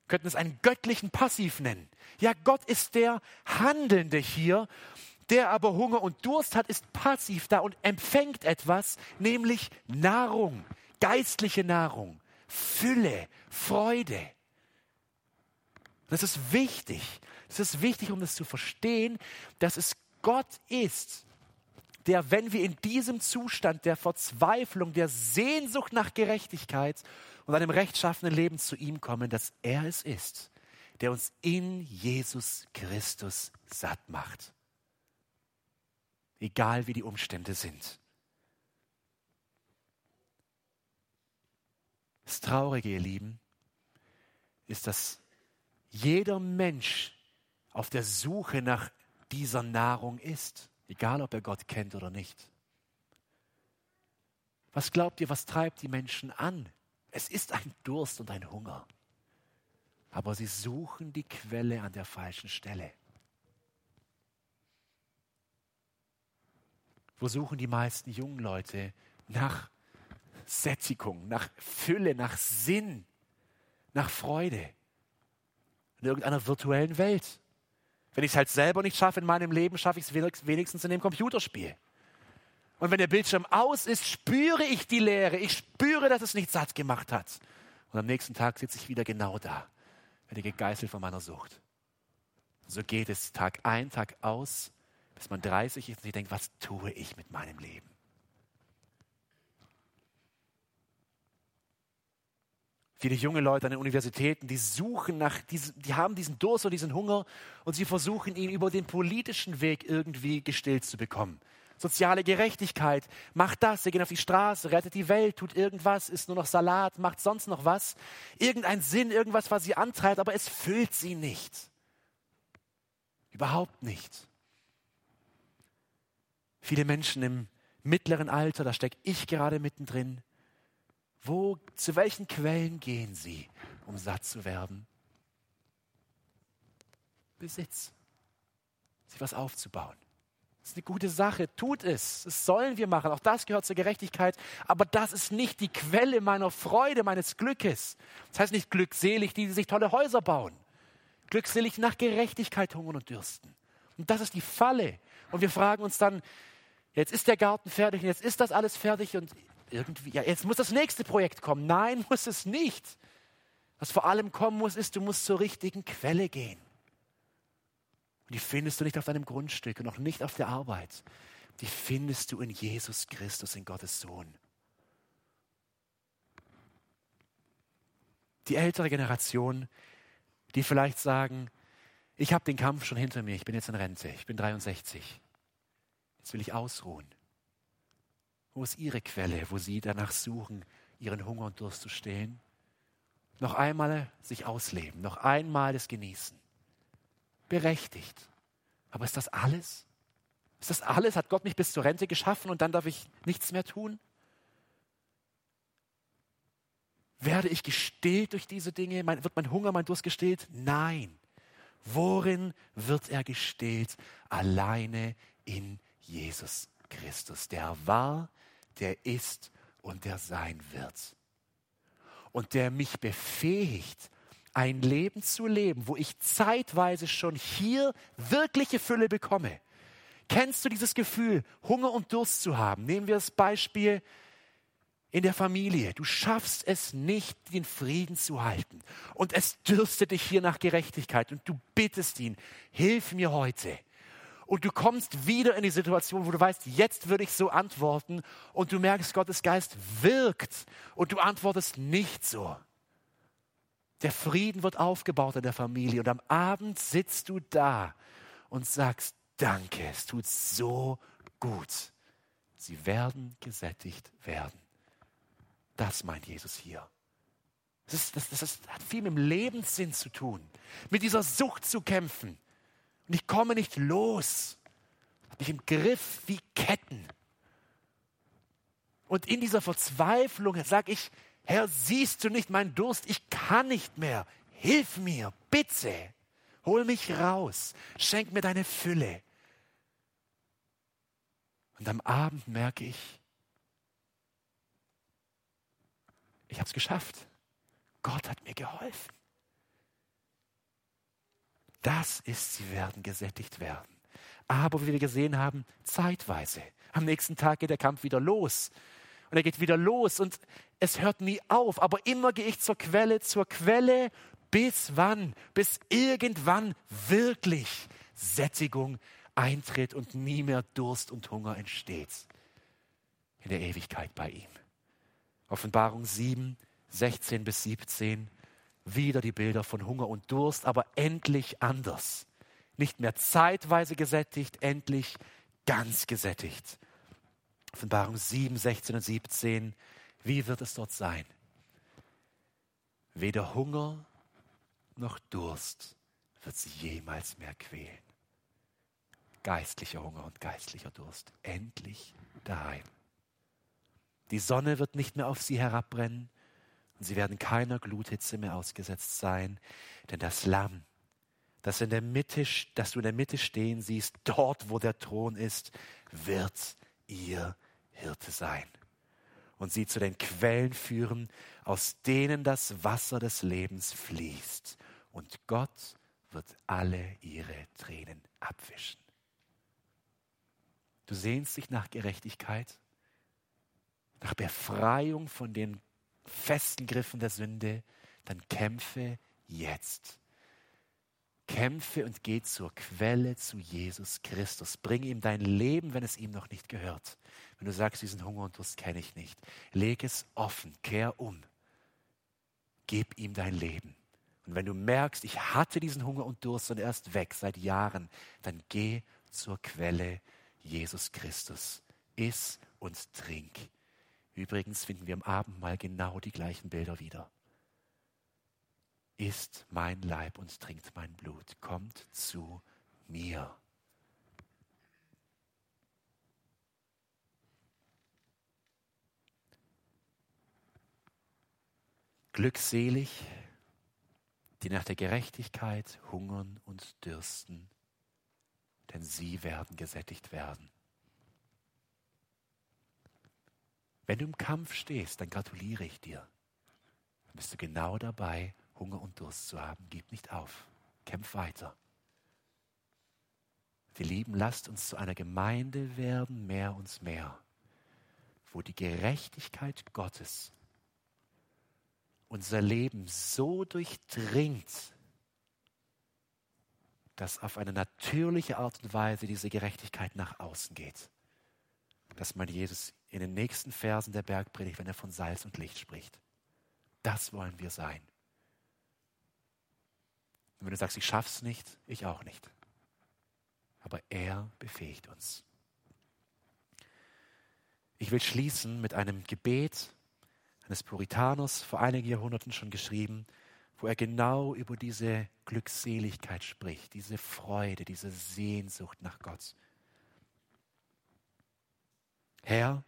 Wir könnten es einen göttlichen Passiv nennen. Ja, Gott ist der Handelnde hier, der aber Hunger und Durst hat, ist passiv da und empfängt etwas, nämlich Nahrung, geistliche Nahrung, Fülle, Freude. Das ist wichtig. Das ist wichtig, um das zu verstehen, dass es Gott ist, der, wenn wir in diesem Zustand der Verzweiflung, der Sehnsucht nach Gerechtigkeit und einem rechtschaffenen Leben zu ihm kommen, dass er es ist, der uns in Jesus Christus satt macht. Egal wie die Umstände sind. Das Traurige, ihr Lieben, ist, dass jeder Mensch auf der Suche nach dieser Nahrung ist, egal ob er Gott kennt oder nicht. Was glaubt ihr, was treibt die Menschen an? Es ist ein Durst und ein Hunger. Aber sie suchen die Quelle an der falschen Stelle. Wo suchen die meisten jungen Leute nach Sättigung, nach Fülle, nach Sinn, nach Freude? In irgendeiner virtuellen Welt. Wenn ich es halt selber nicht schaffe in meinem Leben, schaffe ich es wenigstens in dem Computerspiel. Und wenn der Bildschirm aus ist, spüre ich die Leere. Ich spüre, dass es nicht satt gemacht hat. Und am nächsten Tag sitze ich wieder genau da, werde gegeißelt von meiner Sucht. so geht es Tag ein, Tag aus, bis man 30 ist und sich denkt, was tue ich mit meinem Leben? Viele junge Leute an den Universitäten, die suchen nach die haben diesen Durst und diesen Hunger und sie versuchen ihn über den politischen Weg irgendwie gestillt zu bekommen. Soziale Gerechtigkeit, macht das, sie gehen auf die Straße, rettet die Welt, tut irgendwas, isst nur noch Salat, macht sonst noch was. Irgendein Sinn, irgendwas, was sie antreibt, aber es füllt sie nicht. Überhaupt nicht. Viele Menschen im mittleren Alter, da stecke ich gerade mittendrin, wo, zu welchen Quellen gehen sie, um satt zu werden? Besitz. Sich was aufzubauen. Das ist eine gute Sache. Tut es. Das sollen wir machen. Auch das gehört zur Gerechtigkeit. Aber das ist nicht die Quelle meiner Freude, meines Glückes. Das heißt nicht glückselig, die, die sich tolle Häuser bauen. Glückselig nach Gerechtigkeit hungern und dürsten. Und das ist die Falle. Und wir fragen uns dann, jetzt ist der Garten fertig und jetzt ist das alles fertig und irgendwie, ja, jetzt muss das nächste Projekt kommen. Nein, muss es nicht. Was vor allem kommen muss, ist, du musst zur richtigen Quelle gehen. Und die findest du nicht auf deinem Grundstück und auch nicht auf der Arbeit. Die findest du in Jesus Christus, in Gottes Sohn. Die ältere Generation, die vielleicht sagen, ich habe den Kampf schon hinter mir, ich bin jetzt in Rente, ich bin 63. Jetzt will ich ausruhen. Wo ist Ihre Quelle, wo Sie danach suchen, Ihren Hunger und Durst zu stillen? Noch einmal sich ausleben, noch einmal es genießen. Berechtigt. Aber ist das alles? Ist das alles? Hat Gott mich bis zur Rente geschaffen und dann darf ich nichts mehr tun? Werde ich gestillt durch diese Dinge? wird mein Hunger, mein Durst gestillt? Nein. Worin wird er gestillt? Alleine in Jesus Christus. Der war, der ist und der sein wird. Und der mich befähigt, ein Leben zu leben, wo ich zeitweise schon hier wirkliche Fülle bekomme. Kennst du dieses Gefühl, Hunger und Durst zu haben? Nehmen wir das Beispiel in der Familie. Du schaffst es nicht, den Frieden zu halten. Und es dürstet dich hier nach Gerechtigkeit. Und du bittest ihn, hilf mir heute und du kommst wieder in die Situation, wo du weißt, jetzt würde ich so antworten und du merkst, Gottes Geist wirkt und du antwortest nicht so. Der Frieden wird aufgebaut in der Familie und am Abend sitzt du da und sagst, danke, es tut so gut. Sie werden gesättigt werden. Das meint Jesus hier. Das, ist, das, das, das hat viel mit dem Lebenssinn zu tun, mit dieser Sucht zu kämpfen und ich komme nicht los. Habe mich im Griff wie Ketten. Und in dieser Verzweiflung sage ich, Herr, siehst du nicht meinen Durst? Ich kann nicht mehr. Hilf mir, bitte. Hol mich raus. Schenk mir deine Fülle. Und am Abend merke ich, ich habe es geschafft. Gott hat mir geholfen. Das ist, sie werden gesättigt werden. Aber wie wir gesehen haben, zeitweise. Am nächsten Tag geht der Kampf wieder los. Und er geht wieder los und es hört nie auf. Aber immer gehe ich zur Quelle, zur Quelle, Bis wann? Bis irgendwann wirklich Sättigung eintritt und nie mehr Durst und Hunger entsteht. In der Ewigkeit bei ihm. Offenbarung 7, 16 bis 17. Wieder die Bilder von Hunger und Durst, aber endlich anders. Nicht mehr zeitweise gesättigt, endlich ganz gesättigt. Offenbarung 7, 16 und 17. Wie wird es dort sein? Weder Hunger noch Durst wird sie jemals mehr quälen. Geistlicher Hunger und geistlicher Durst. Endlich daheim. Die Sonne wird nicht mehr auf sie herabbrennen und sie werden keiner Gluthitze mehr ausgesetzt sein, denn das Lamm, das, in der Mitte, das du in der Mitte stehen siehst, dort, wo der Thron ist, wird ihr Hirte sein und sie zu den Quellen führen, aus denen das Wasser des Lebens fließt. Und Gott wird alle ihre Tränen abwischen. Du sehnst dich nach Gerechtigkeit, nach Befreiung von den festen Griffen der Sünde, dann kämpfe jetzt. Kämpfe und geh zur Quelle zu Jesus Christus. Bring ihm dein Leben, wenn es ihm noch nicht gehört. Wenn du sagst, diesen Hunger und Durst kenne ich nicht, leg es offen, kehr um. Gib ihm dein Leben. Und wenn du merkst, ich hatte diesen Hunger und Durst und er ist weg seit Jahren, dann geh zur Quelle Jesus Christus. Iss und trink. Übrigens finden wir im Abendmahl genau die gleichen Bilder wieder. Isst mein Leib und trinkt mein Blut. Kommt zu mir. Glückselig, die nach der Gerechtigkeit hungern und dürsten, denn sie werden gesättigt werden. Wenn du im Kampf stehst, dann gratuliere ich dir. Dann bist du genau dabei, Hunger und Durst zu haben. Gib nicht auf. Kämpf weiter. Wir lieben, lasst uns zu einer Gemeinde werden, mehr und mehr, wo die Gerechtigkeit Gottes unser Leben so durchdringt, dass auf eine natürliche Art und Weise diese Gerechtigkeit nach außen geht. Dass man Jesus in den nächsten Versen der Bergpredigt, wenn er von Salz und Licht spricht. Das wollen wir sein. Und wenn du sagst, ich schaff's nicht, ich auch nicht. Aber er befähigt uns. Ich will schließen mit einem Gebet, eines Puritaners vor einigen Jahrhunderten schon geschrieben, wo er genau über diese Glückseligkeit spricht, diese Freude, diese Sehnsucht nach Gott. Herr,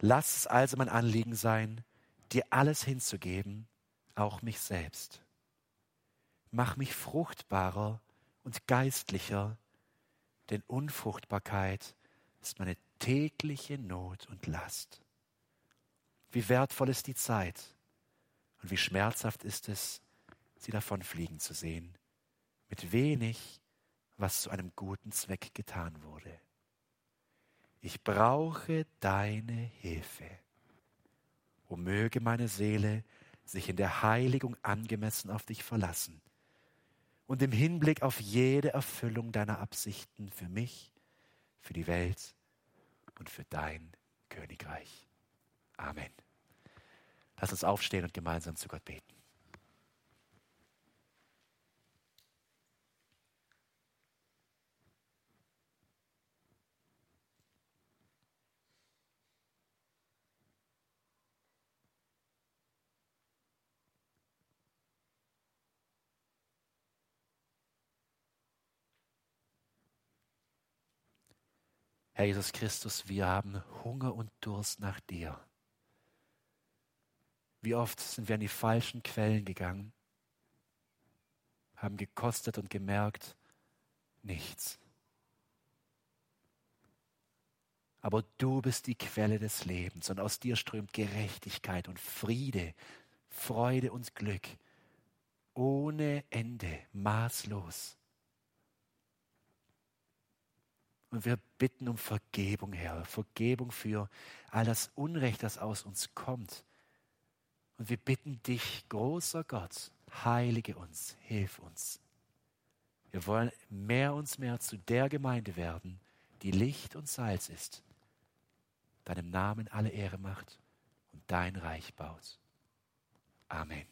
lass es also mein Anliegen sein, dir alles hinzugeben, auch mich selbst. Mach mich fruchtbarer und geistlicher, denn Unfruchtbarkeit ist meine tägliche Not und Last. Wie wertvoll ist die Zeit und wie schmerzhaft ist es, sie davonfliegen zu sehen, mit wenig, was zu einem guten Zweck getan wurde. Ich brauche deine Hilfe. O möge meine Seele sich in der Heiligung angemessen auf dich verlassen und im Hinblick auf jede Erfüllung deiner Absichten für mich, für die Welt und für dein Königreich. Amen. Lass uns aufstehen und gemeinsam zu Gott beten. Herr Jesus Christus, wir haben Hunger und Durst nach dir. Wie oft sind wir an die falschen Quellen gegangen, haben gekostet und gemerkt, nichts. Aber du bist die Quelle des Lebens und aus dir strömt Gerechtigkeit und Friede, Freude und Glück ohne Ende, maßlos. Und wir bitten um Vergebung, Herr. Vergebung für all das Unrecht, das aus uns kommt. Und wir bitten dich, großer Gott, heilige uns, hilf uns. Wir wollen mehr und mehr zu der Gemeinde werden, die Licht und Salz ist, deinem Namen alle Ehre macht und dein Reich baut. Amen.